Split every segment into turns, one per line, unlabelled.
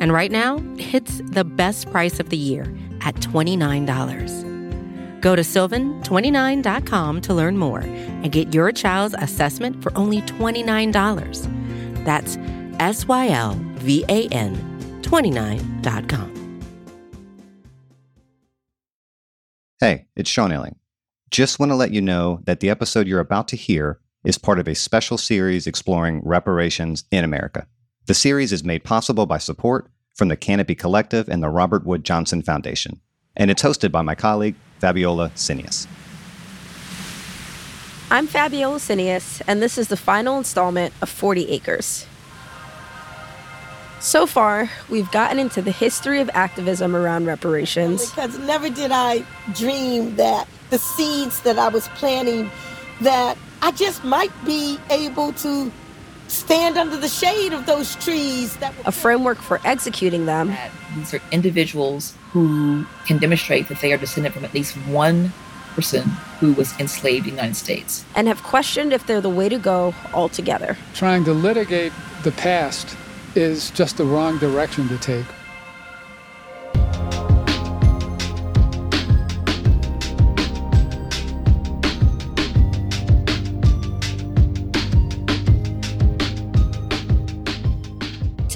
And right now, it's the best price of the year at $29. Go to sylvan29.com to learn more and get your child's assessment for only $29. That's S Y L V A N 29.com.
Hey, it's Sean Illing. Just want to let you know that the episode you're about to hear is part of a special series exploring reparations in America. The series is made possible by support from the Canopy Collective and the Robert Wood Johnson Foundation, and it's hosted by my colleague, Fabiola Cineas.
I'm Fabiola Cineas, and this is the final installment of 40 Acres. So far, we've gotten into the history of activism around reparations.
Because never did I dream that the seeds that I was planting, that I just might be able to stand under the shade of those trees. That
a framework for executing them.
These are individuals who can demonstrate that they are descended from at least one person who was enslaved in the United States.
And have questioned if they're the way to go altogether.
Trying to litigate the past is just the wrong direction to take.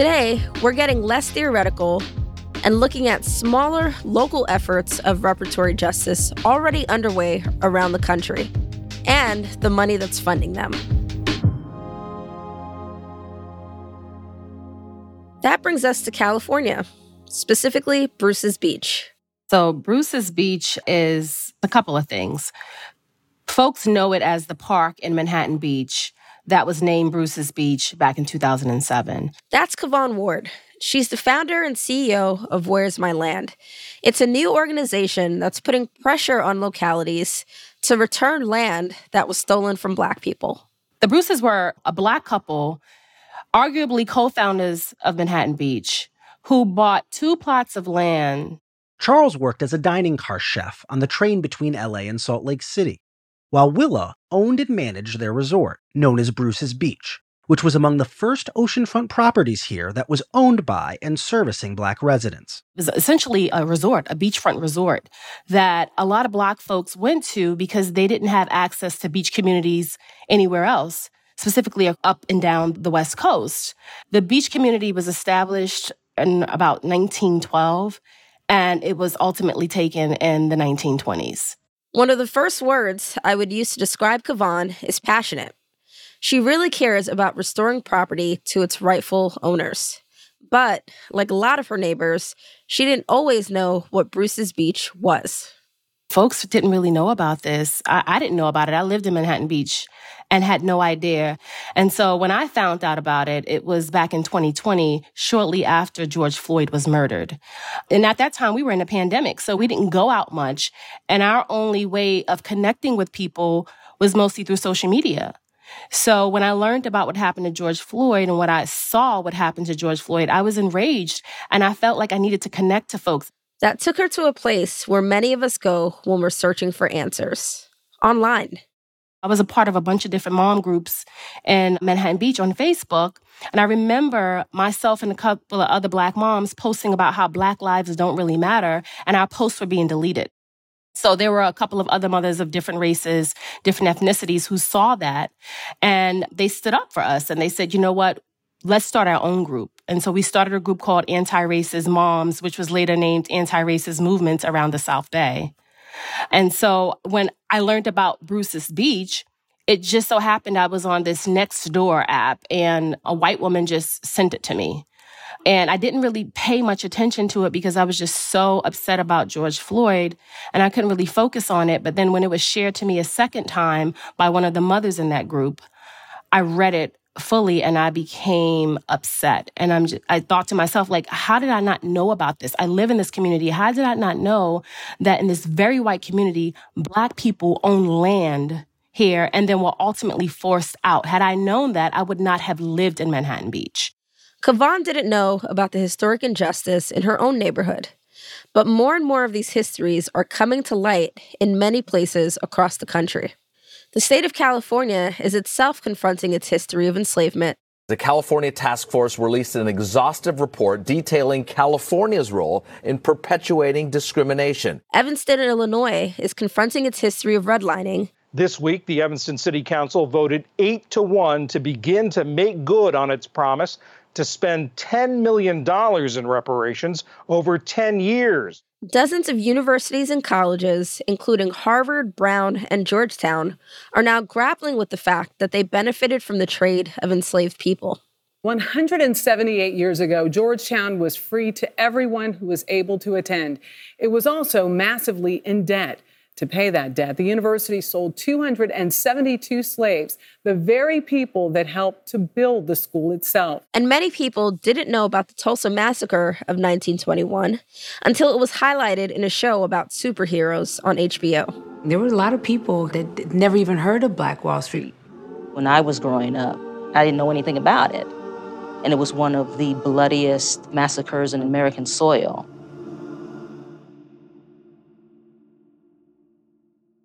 Today, we're getting less theoretical and looking at smaller local efforts of reparatory justice already underway around the country and the money that's funding them. That brings us to California, specifically Bruce's Beach.
So, Bruce's Beach is a couple of things. Folks know it as the park in Manhattan Beach that was named Bruce's Beach back in 2007.
That's Kavon Ward. She's the founder and CEO of Where's My Land. It's a new organization that's putting pressure on localities to return land that was stolen from Black people.
The Bruces were a Black couple, arguably co founders of Manhattan Beach, who bought two plots of land.
Charles worked as a dining car chef on the train between LA and Salt Lake City while Willa owned and managed their resort, known as Bruce's Beach, which was among the first oceanfront properties here that was owned by and servicing Black residents.
It was essentially a resort, a beachfront resort that a lot of Black folks went to because they didn't have access to beach communities anywhere else, specifically up and down the West Coast. The beach community was established in about 1912 and it was ultimately taken in the 1920s.
One of the first words I would use to describe Kavon is passionate. She really cares about restoring property to its rightful owners. But, like a lot of her neighbors, she didn't always know what Bruce's Beach was
folks didn't really know about this. I, I, didn't know about it. I lived in Manhattan Beach and had no idea. And so when I found out about it, it was back in 2020, shortly after George Floyd was murdered. And at that time, we were in a pandemic, so we didn't go out much. And our only way of connecting with people was mostly through social media. So when I learned about what happened to George Floyd and what I saw what happened to George Floyd, I was enraged and I felt like I needed to connect to folks.
That took her to a place where many of us go when we're searching for answers online.
I was a part of a bunch of different mom groups in Manhattan Beach on Facebook. And I remember myself and a couple of other Black moms posting about how Black lives don't really matter, and our posts were being deleted. So there were a couple of other mothers of different races, different ethnicities who saw that, and they stood up for us and they said, you know what? Let's start our own group. And so we started a group called Anti Racist Moms, which was later named Anti Racist Movements around the South Bay. And so when I learned about Bruce's Beach, it just so happened I was on this Nextdoor app and a white woman just sent it to me. And I didn't really pay much attention to it because I was just so upset about George Floyd and I couldn't really focus on it. But then when it was shared to me a second time by one of the mothers in that group, I read it fully and I became upset. And I'm just, I thought to myself, like, how did I not know about this? I live in this community. How did I not know that in this very white community, black people own land here and then were ultimately forced out? Had I known that, I would not have lived in Manhattan Beach.
Kavon didn't know about the historic injustice in her own neighborhood. But more and more of these histories are coming to light in many places across the country. The state of California is itself confronting its history of enslavement.
The California Task Force released an exhaustive report detailing California's role in perpetuating discrimination.
Evanston, Illinois is confronting its history of redlining.
This week, the Evanston City Council voted 8 to 1 to begin to make good on its promise to spend $10 million in reparations over 10 years.
Dozens of universities and colleges, including Harvard, Brown, and Georgetown, are now grappling with the fact that they benefited from the trade of enslaved people.
178 years ago, Georgetown was free to everyone who was able to attend. It was also massively in debt. To pay that debt, the university sold 272 slaves, the very people that helped to build the school itself.
And many people didn't know about the Tulsa Massacre of 1921 until it was highlighted in a show about superheroes on HBO.
There were a lot of people that never even heard of Black Wall Street.
When I was growing up, I didn't know anything about it. And it was one of the bloodiest massacres in American soil.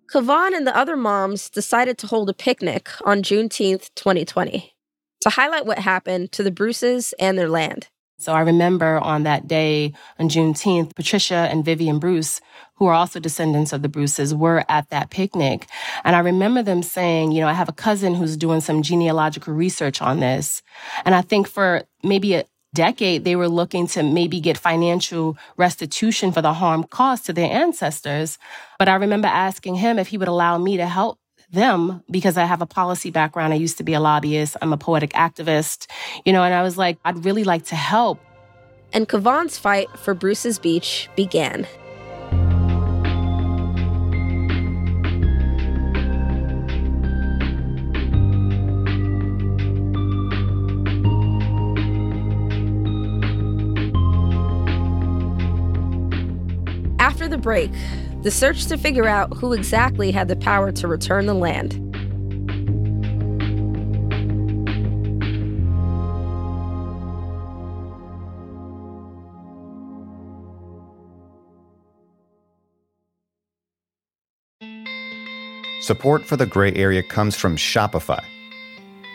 Kavon and the other moms decided to hold a picnic on Juneteenth, 2020, to highlight what happened to the Bruces and their land.
So I remember on that day on Juneteenth, Patricia and Vivian Bruce, who are also descendants of the Bruces, were at that picnic. And I remember them saying, you know, I have a cousin who's doing some genealogical research on this. And I think for maybe a, decade, they were looking to maybe get financial restitution for the harm caused to their ancestors. But I remember asking him if he would allow me to help them because I have a policy background. I used to be a lobbyist. I'm a poetic activist, you know, and I was like, I'd really like to help.
And Kavon's fight for Bruce's Beach began. Break, the search to figure out who exactly had the power to return the land.
Support for the gray area comes from Shopify.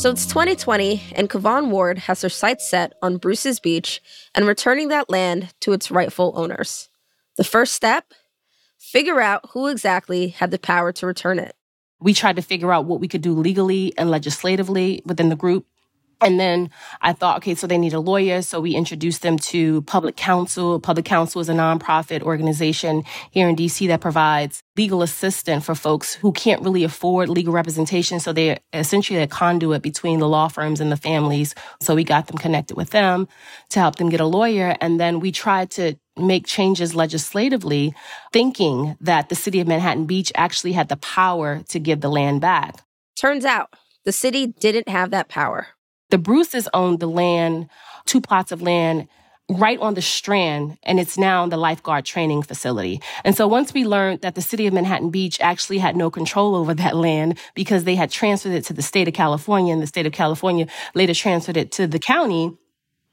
So it's 2020, and Kavon Ward has her sights set on Bruce's Beach and returning that land to its rightful owners. The first step figure out who exactly had the power to return it.
We tried to figure out what we could do legally and legislatively within the group and then I thought, okay, so they need a lawyer. So we introduced them to Public Counsel. Public Counsel is a nonprofit organization here in DC that provides legal assistance for folks who can't really afford legal representation. So they're essentially a conduit between the law firms and the families. So we got them connected with them to help them get a lawyer. And then we tried to make changes legislatively, thinking that the city of Manhattan Beach actually had the power to give the land back.
Turns out the city didn't have that power.
The Bruces owned the land, two plots of land right on the strand and it's now the lifeguard training facility. And so once we learned that the city of Manhattan Beach actually had no control over that land because they had transferred it to the state of California and the state of California later transferred it to the county,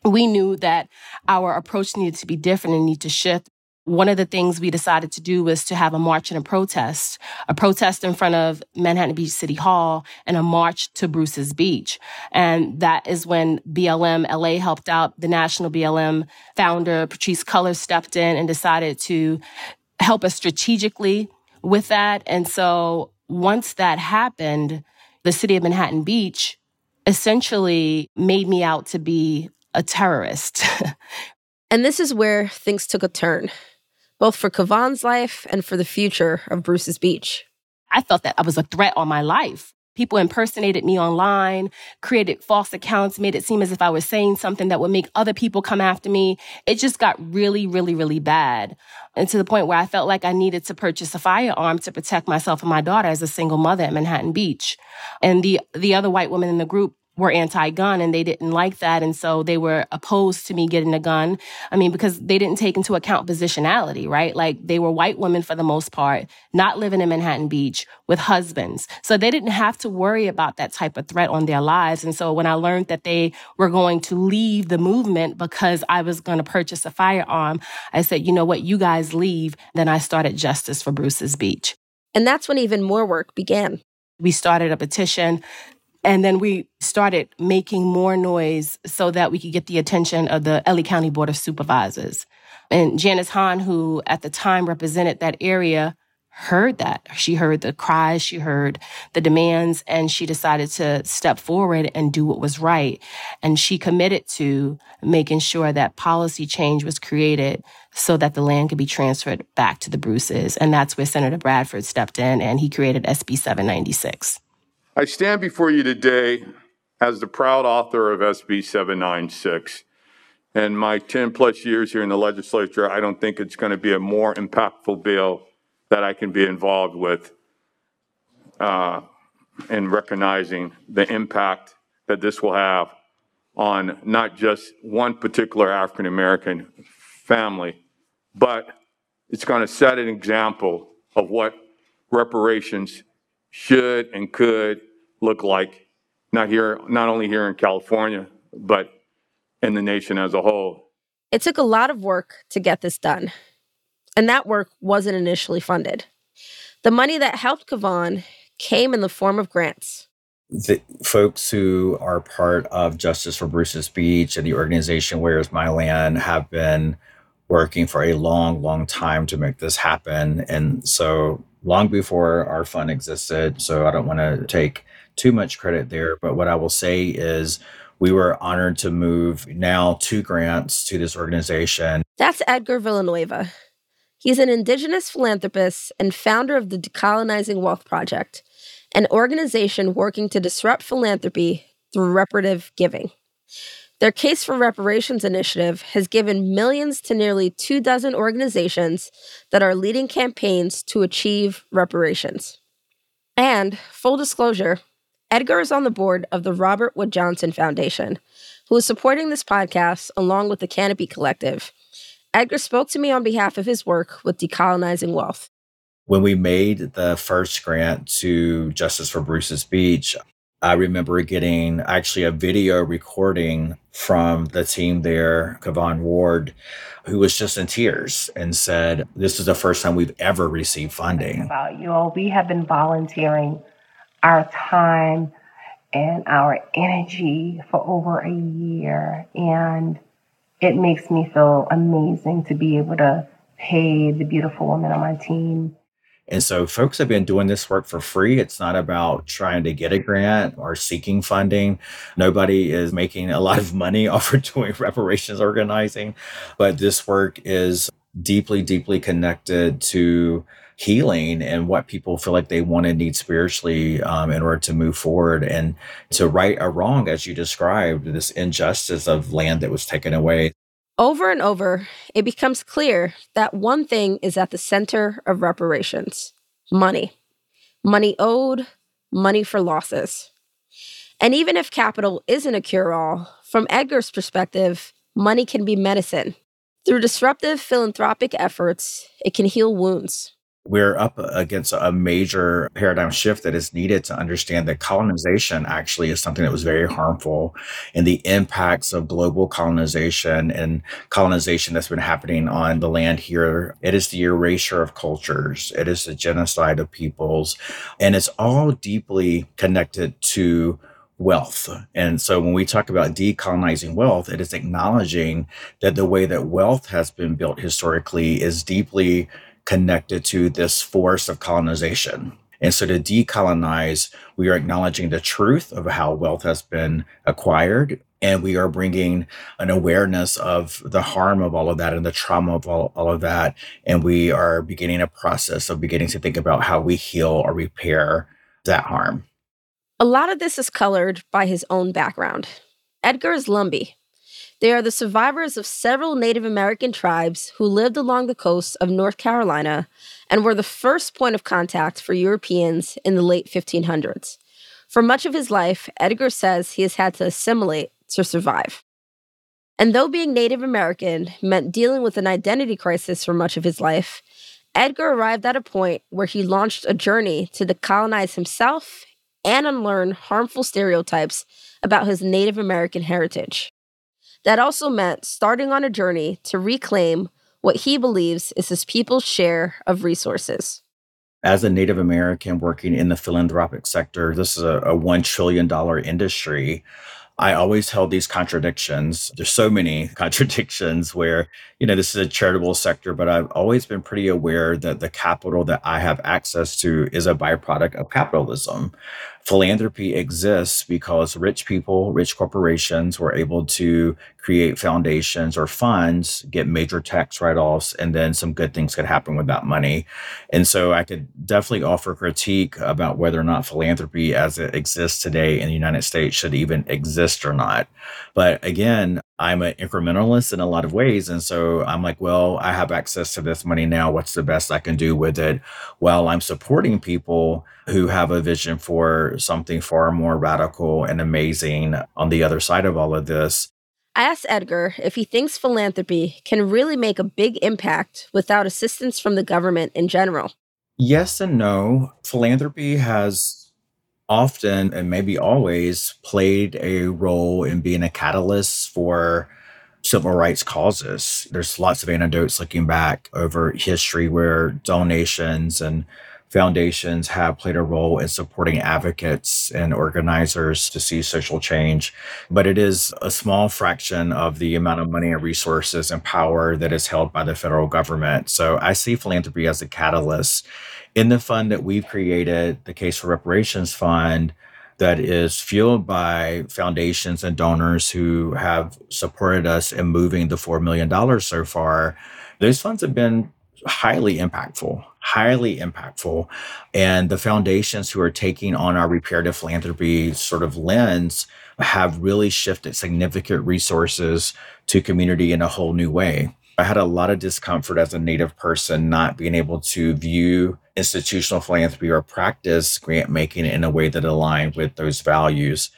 we knew that our approach needed to be different and need to shift one of the things we decided to do was to have a march and a protest, a protest in front of Manhattan Beach City Hall and a march to Bruce's Beach. And that is when BLM LA helped out. The national BLM founder, Patrisse Cullors, stepped in and decided to help us strategically with that. And so once that happened, the city of Manhattan Beach essentially made me out to be a terrorist.
and this is where things took a turn both for Kavon's life and for the future of Bruce's Beach.
I felt that I was a threat on my life. People impersonated me online, created false accounts, made it seem as if I was saying something that would make other people come after me. It just got really, really, really bad. And to the point where I felt like I needed to purchase a firearm to protect myself and my daughter as a single mother at Manhattan Beach. And the, the other white woman in the group were anti-gun and they didn't like that. And so they were opposed to me getting a gun. I mean because they didn't take into account positionality right? Like they were white women for the most part not living in manhattan beach with husbands. So they didn't have to worry about that type of threat on their lives. And so when i learned that they were going to leave the movement because i was going to purchase a firearm i said you know what? You guys leave. Then i started justice for bruce's beach.
And that's when even more work began.
We started a petition and then we started making more noise so that we could get the attention of the LA County Board of Supervisors. And Janice Hahn, who at the time represented that area, heard that. She heard the cries, she heard the demands, and she decided to step forward and do what was right. And she committed to making sure that policy change was created so that the land could be transferred back to the Bruces. And that's where Senator Bradford stepped in and he created SB 796.
I stand before you today as the proud author of SB 796. And my 10 plus years here in the legislature, I don't think it's going to be a more impactful bill that I can be involved with uh, in recognizing the impact that this will have on not just one particular African American family, but it's going to set an example of what reparations should and could look like, not here, not only here in California, but in the nation as a whole.
It took a lot of work to get this done, and that work wasn't initially funded. The money that helped Kavon came in the form of grants.
The folks who are part of Justice for Bruce's Beach and the organization Where's My Land have been working for a long, long time to make this happen. And so long before our fund existed. So I don't want to take too much credit there. But what I will say is we were honored to move now two grants to this organization.
That's Edgar Villanueva. He's an indigenous philanthropist and founder of the Decolonizing Wealth Project, an organization working to disrupt philanthropy through reparative giving. Their Case for Reparations initiative has given millions to nearly two dozen organizations that are leading campaigns to achieve reparations. And, full disclosure, Edgar is on the board of the Robert Wood Johnson Foundation, who is supporting this podcast along with the Canopy Collective. Edgar spoke to me on behalf of his work with Decolonizing Wealth.
When we made the first grant to Justice for Bruce's Beach, I remember getting actually a video recording from the team there, Kavon Ward, who was just in tears and said, This is the first time we've ever received funding.
About you all, we have been volunteering our time and our energy for over a year. And it makes me feel amazing to be able to pay the beautiful women on my team
and so folks have been doing this work for free. It's not about trying to get a grant or seeking funding. Nobody is making a lot of money off of doing reparations organizing, but this work is deeply, deeply connected to healing and what people feel like they want and need spiritually um, in order to move forward and to right a wrong, as you described, this injustice of land that was taken away.
Over and over, it becomes clear that one thing is at the center of reparations money. Money owed, money for losses. And even if capital isn't a cure all, from Edgar's perspective, money can be medicine. Through disruptive philanthropic efforts, it can heal wounds
we're up against a major paradigm shift that is needed to understand that colonization actually is something that was very harmful and the impacts of global colonization and colonization that's been happening on the land here. It is the erasure of cultures. It is the genocide of peoples. And it's all deeply connected to wealth. And so when we talk about decolonizing wealth, it is acknowledging that the way that wealth has been built historically is deeply connected to this force of colonization. And so to decolonize, we are acknowledging the truth of how wealth has been acquired. And we are bringing an awareness of the harm of all of that and the trauma of all, all of that. And we are beginning a process of beginning to think about how we heal or repair that harm.
A lot of this is colored by his own background. Edgar is Lumbee, they are the survivors of several Native American tribes who lived along the coast of North Carolina and were the first point of contact for Europeans in the late 1500s. For much of his life, Edgar says he has had to assimilate to survive. And though being Native American meant dealing with an identity crisis for much of his life, Edgar arrived at a point where he launched a journey to decolonize himself and unlearn harmful stereotypes about his Native American heritage. That also meant starting on a journey to reclaim what he believes is his people's share of resources.
As a Native American working in the philanthropic sector, this is a, a $1 trillion industry. I always held these contradictions. There's so many contradictions where, you know, this is a charitable sector, but I've always been pretty aware that the capital that I have access to is a byproduct of capitalism philanthropy exists because rich people, rich corporations were able to create foundations or funds, get major tax write offs, and then some good things could happen with that money. And so I could definitely offer critique about whether or not philanthropy as it exists today in the United States should even exist or not. But again, I'm an incrementalist in a lot of ways. And so I'm like, well, I have access to this money now. What's the best I can do with it? While I'm supporting people who have a vision for something far more radical and amazing on the other side of all of this.
I asked Edgar if he thinks philanthropy can really make a big impact without assistance from the government in general.
Yes and no. Philanthropy has often and maybe always played a role in being a catalyst for civil rights causes. There's lots of anecdotes looking back over history where donations and foundations have played a role in supporting advocates and organizers to see social change. But it is a small fraction of the amount of money and resources and power that is held by the federal government. So I see philanthropy as a catalyst in the fund that we've created, the Case for Reparations Fund, that is fueled by foundations and donors who have supported us in moving the $4 million so far, those funds have been highly impactful, highly impactful. And the foundations who are taking on our reparative philanthropy sort of lens have really shifted significant resources to community in a whole new way. I had a lot of discomfort as a Native person not being able to view institutional philanthropy or practice grant making in a way that aligned with those values.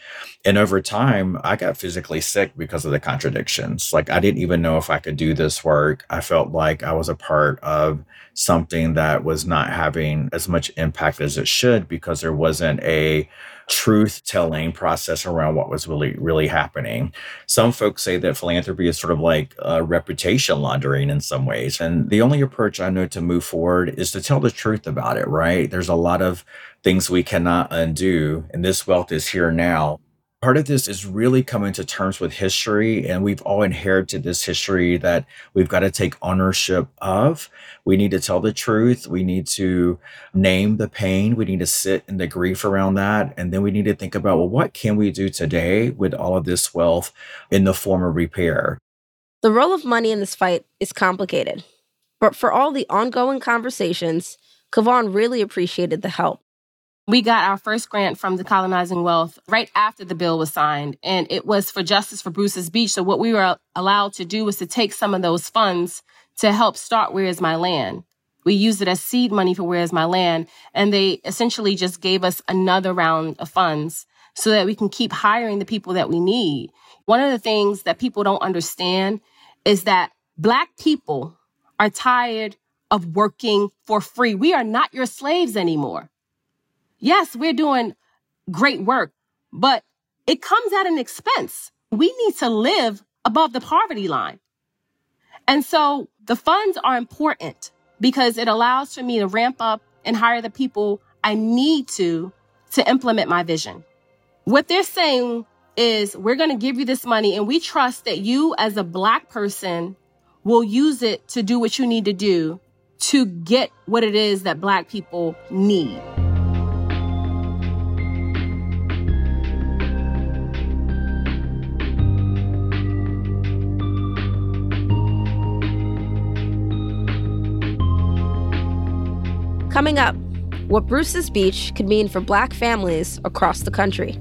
And over time, I got physically sick because of the contradictions. Like, I didn't even know if I could do this work. I felt like I was a part of something that was not having as much impact as it should because there wasn't a truth telling process around what was really really happening. Some folks say that philanthropy is sort of like uh, reputation laundering in some ways and the only approach i know to move forward is to tell the truth about it right? There's a lot of things we cannot undo and this wealth is here now part of this is really coming to terms with history and we've all inherited this history that we've got to take ownership of. We need to tell the truth. We need to name the pain. We need to sit in the grief around that and then we need to think about well what can we do today with all of this wealth in the form of repair?
The role of money in this fight is complicated but for all the ongoing conversations kavon really appreciated the help
we got our first grant from Decolonizing Wealth right after the bill was signed, and it was for Justice for Bruce's Beach. So, what we were allowed to do was to take some of those funds to help start Where Is My Land. We used it as seed money for Where Is My Land, and they essentially just gave us another round of funds so that we can keep hiring the people that we need. One of the things that people don't understand is that Black people are tired of working for free. We are not your slaves anymore. Yes, we're doing great work, but it comes at an expense. We need to live above the poverty line. And so the funds are important because it allows for me to ramp up and hire the people I need to to implement my vision. What they're saying is we're going to give you this money and we trust that you as a black person will use it to do what you need to do to get what it is that black people need.
Coming up, what Bruce's Beach could mean for black families across the country.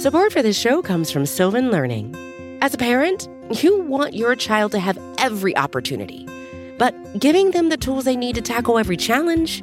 Support for this show comes from Sylvan Learning. As a parent, you want your child to have every opportunity, but giving them the tools they need to tackle every challenge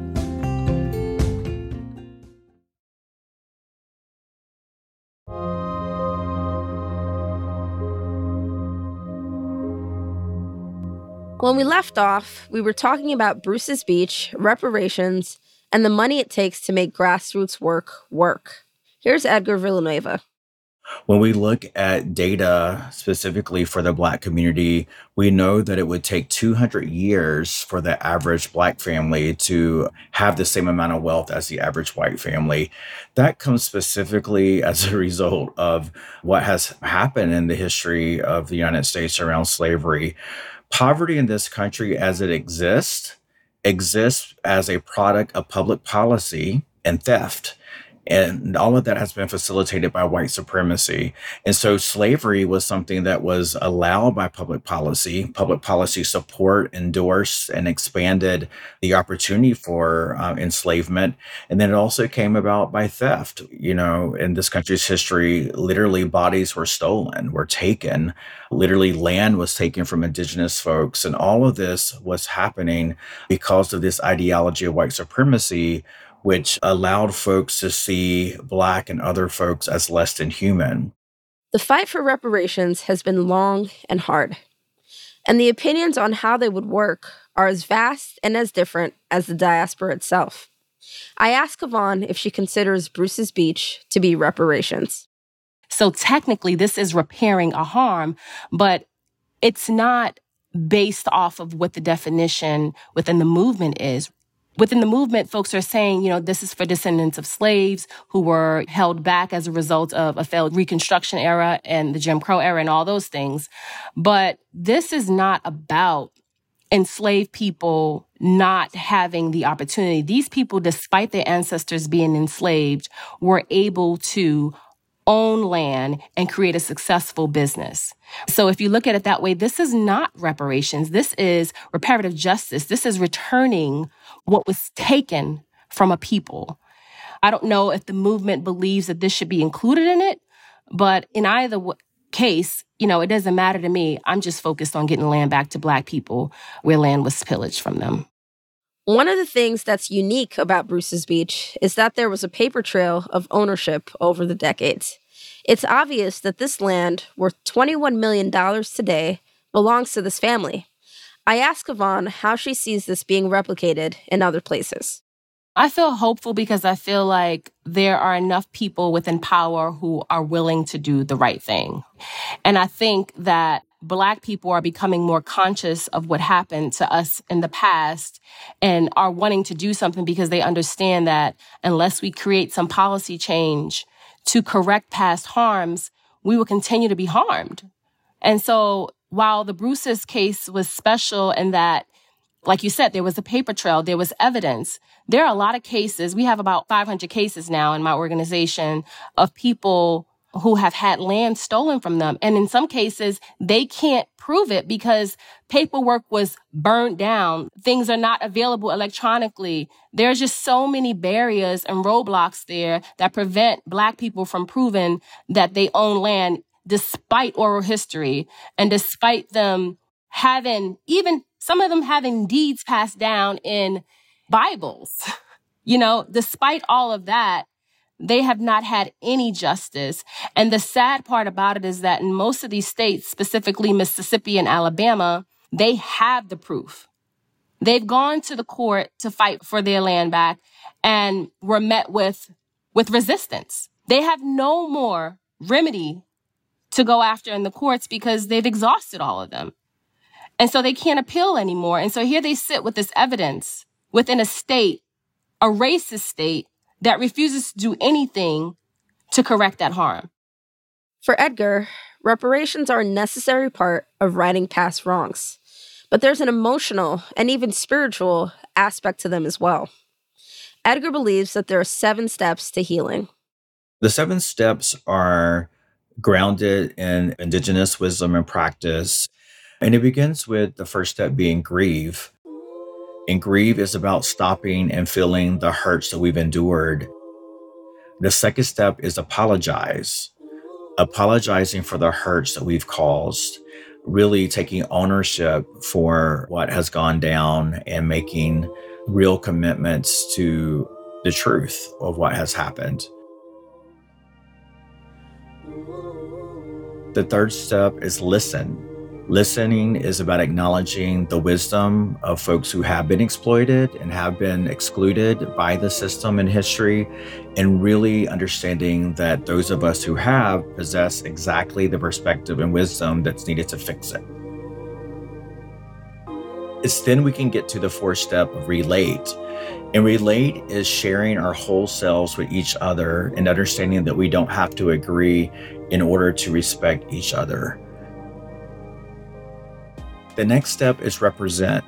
When we left off, we were talking about Bruce's Beach, reparations, and the money it takes to make grassroots work work. Here's Edgar Villanueva.
When we look at data specifically for the Black community, we know that it would take 200 years for the average Black family to have the same amount of wealth as the average white family. That comes specifically as a result of what has happened in the history of the United States around slavery poverty in this country as it exists exists as a product of public policy and theft. And all of that has been facilitated by white supremacy. And so slavery was something that was allowed by public policy. Public policy support, endorsed, and expanded the opportunity for uh, enslavement. And then it also came about by theft. You know, in this country's history, literally bodies were stolen, were taken. Literally, land was taken from indigenous folks. And all of this was happening because of this ideology of white supremacy which allowed folks to see Black and other folks as less than human.
The fight for reparations has been long and hard, and the opinions on how they would work are as vast and as different as the diaspora itself. I asked Kavon if she considers Bruce's Beach to be reparations.
So technically, this is repairing a harm, but it's not based off of what the definition within the movement is. Within the movement, folks are saying, you know, this is for descendants of slaves who were held back as a result of a failed Reconstruction era and the Jim Crow era and all those things. But this is not about enslaved people not having the opportunity. These people, despite their ancestors being enslaved, were able to own land and create a successful business. So if you look at it that way, this is not reparations. This is reparative justice. This is returning what was taken from a people. I don't know if the movement believes that this should be included in it, but in either case, you know, it doesn't matter to me. I'm just focused on getting land back to Black people where land was pillaged from them.
One of the things that's unique about Bruce's Beach is that there was a paper trail of ownership over the decades. It's obvious that this land, worth $21 million today, belongs to this family. I ask Kavon how she sees this being replicated in other places.
I feel hopeful because I feel like there are enough people within power who are willing to do the right thing. And I think that Black people are becoming more conscious of what happened to us in the past and are wanting to do something because they understand that unless we create some policy change to correct past harms, we will continue to be harmed. And so while the Bruce's case was special in that, like you said, there was a paper trail, there was evidence. There are a lot of cases. We have about 500 cases now in my organization of people who have had land stolen from them. And in some cases, they can't prove it because paperwork was burned down. Things are not available electronically. There's just so many barriers and roadblocks there that prevent Black people from proving that they own land despite oral history and despite them having, even some of them having deeds passed down in Bibles. You know, despite all of that, they have not had any justice. And the sad part about it is that in most of these states, specifically Mississippi and Alabama, they have the proof. They've gone to the court to fight for their land back and were met with, with resistance. They have no more remedy to go after in the courts because they've exhausted all of them. And so they can't appeal anymore. And so here they sit with this evidence within a state, a racist state that refuses to do anything to correct that harm.
For Edgar, reparations are a necessary part of righting past wrongs, but there's an emotional and even spiritual aspect to them as well. Edgar believes that there are seven steps to healing.
The seven steps are grounded in indigenous wisdom and practice. And it begins with the first step being grieve. And grieve is about stopping and feeling the hurts that we've endured. The second step is apologize, apologizing for the hurts that we've caused, really taking ownership for what has gone down and making real commitments to the truth of what has happened. The third step is listen Listening is about acknowledging the wisdom of folks who have been exploited and have been excluded by the system in history, and really understanding that those of us who have possess exactly the perspective and wisdom that's needed to fix it. It's then we can get to the fourth step of relate. And relate is sharing our whole selves with each other and understanding that we don't have to agree in order to respect each other. The next step is represent.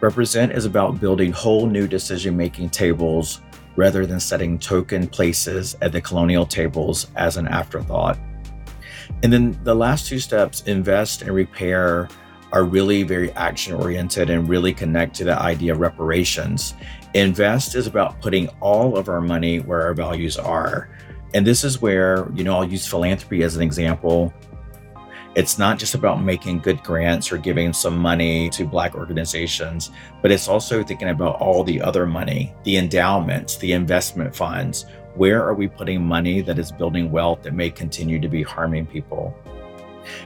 Represent is about building whole new decision making tables rather than setting token places at the colonial tables as an afterthought. And then the last two steps, invest and repair, are really very action oriented and really connect to the idea of reparations. Invest is about putting all of our money where our values are. And this is where, you know, I'll use philanthropy as an example It's not just about making good grants or giving some money to Black organizations, but it's also thinking about all the other money, the endowments, the investment funds. Where are we putting money that is building wealth that may continue to be harming people?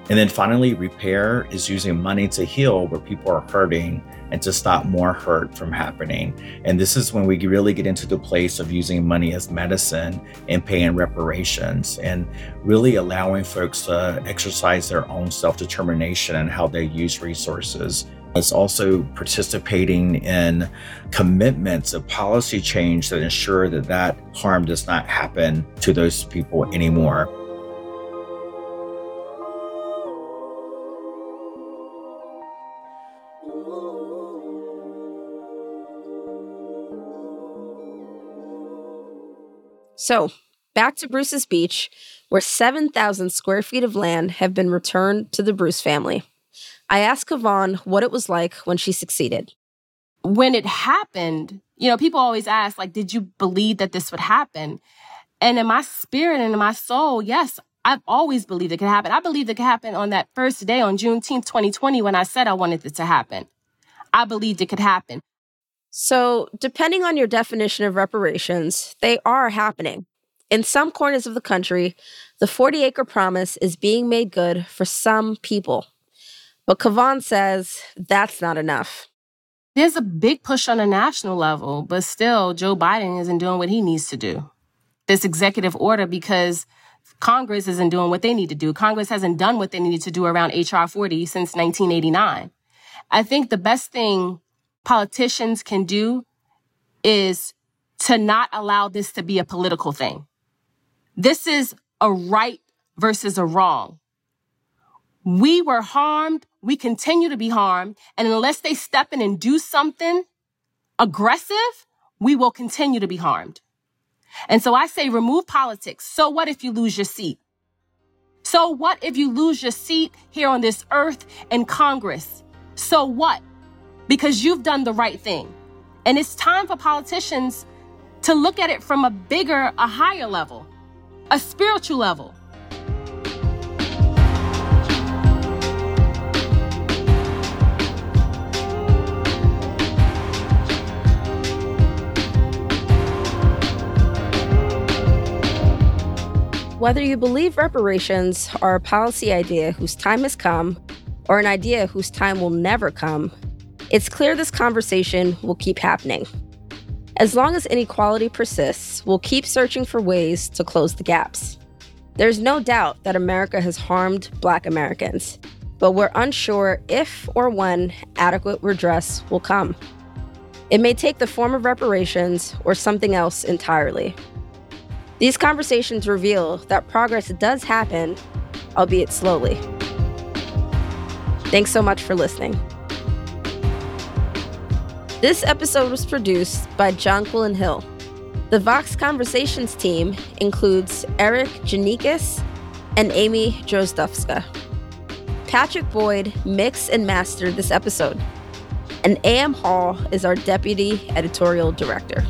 And then finally, repair is using money to heal where people are hurting and to stop more hurt from happening. And this is when we really get into the place of using money as medicine and paying reparations and really allowing folks to exercise their own self determination and how they use resources. It's also participating in commitments of policy change that ensure that that harm does not happen to those people anymore.
So, back to Bruce's Beach, where 7,000 square feet of land have been returned to the Bruce family. I asked Kavon what it was like when she succeeded.
When it happened, you know, people always ask, like, did you believe that this would happen? And in my spirit and in my soul, yes, I've always believed it could happen. I believed it could happen on that first day on Juneteenth 2020 when I said I wanted it to happen. I believed it could happen.
So, depending on your definition of reparations, they are happening. In some corners of the country, the 40 acre promise is being made good for some people. But Kavon says that's not enough.
There's a big push on a national level, but still, Joe Biden isn't doing what he needs to do. This executive order, because Congress isn't doing what they need to do. Congress hasn't done what they needed to do around H.R. 40 since 1989. I think the best thing politicians can do is to not allow this to be a political thing. This is a right versus a wrong. We were harmed. We continue to be harmed. And unless they step in and do something aggressive, we will continue to be harmed. And so I say remove politics. So what if you lose your seat? So what if you lose your seat here on this earth in Congress? So what? Because you've done the right thing. And it's time for politicians to look at it from a bigger, a higher level, a spiritual level.
Whether you believe reparations are a policy idea whose time has come, or an idea whose time will never come, it's clear this conversation will keep happening. As long as inequality persists, we'll keep searching for ways to close the gaps. There's no doubt that America has harmed Black Americans, but we're unsure if or when adequate redress will come. It may take the form of reparations or something else entirely. These conversations reveal that progress does happen, albeit slowly. Thanks so much for listening. This episode was produced by Jonquilyn Hill. The Vox Conversations team includes Eric Janikis and Amy Drozdowska. Patrick Boyd mixed and mastered this episode, and A.M. Hall is our deputy editorial director.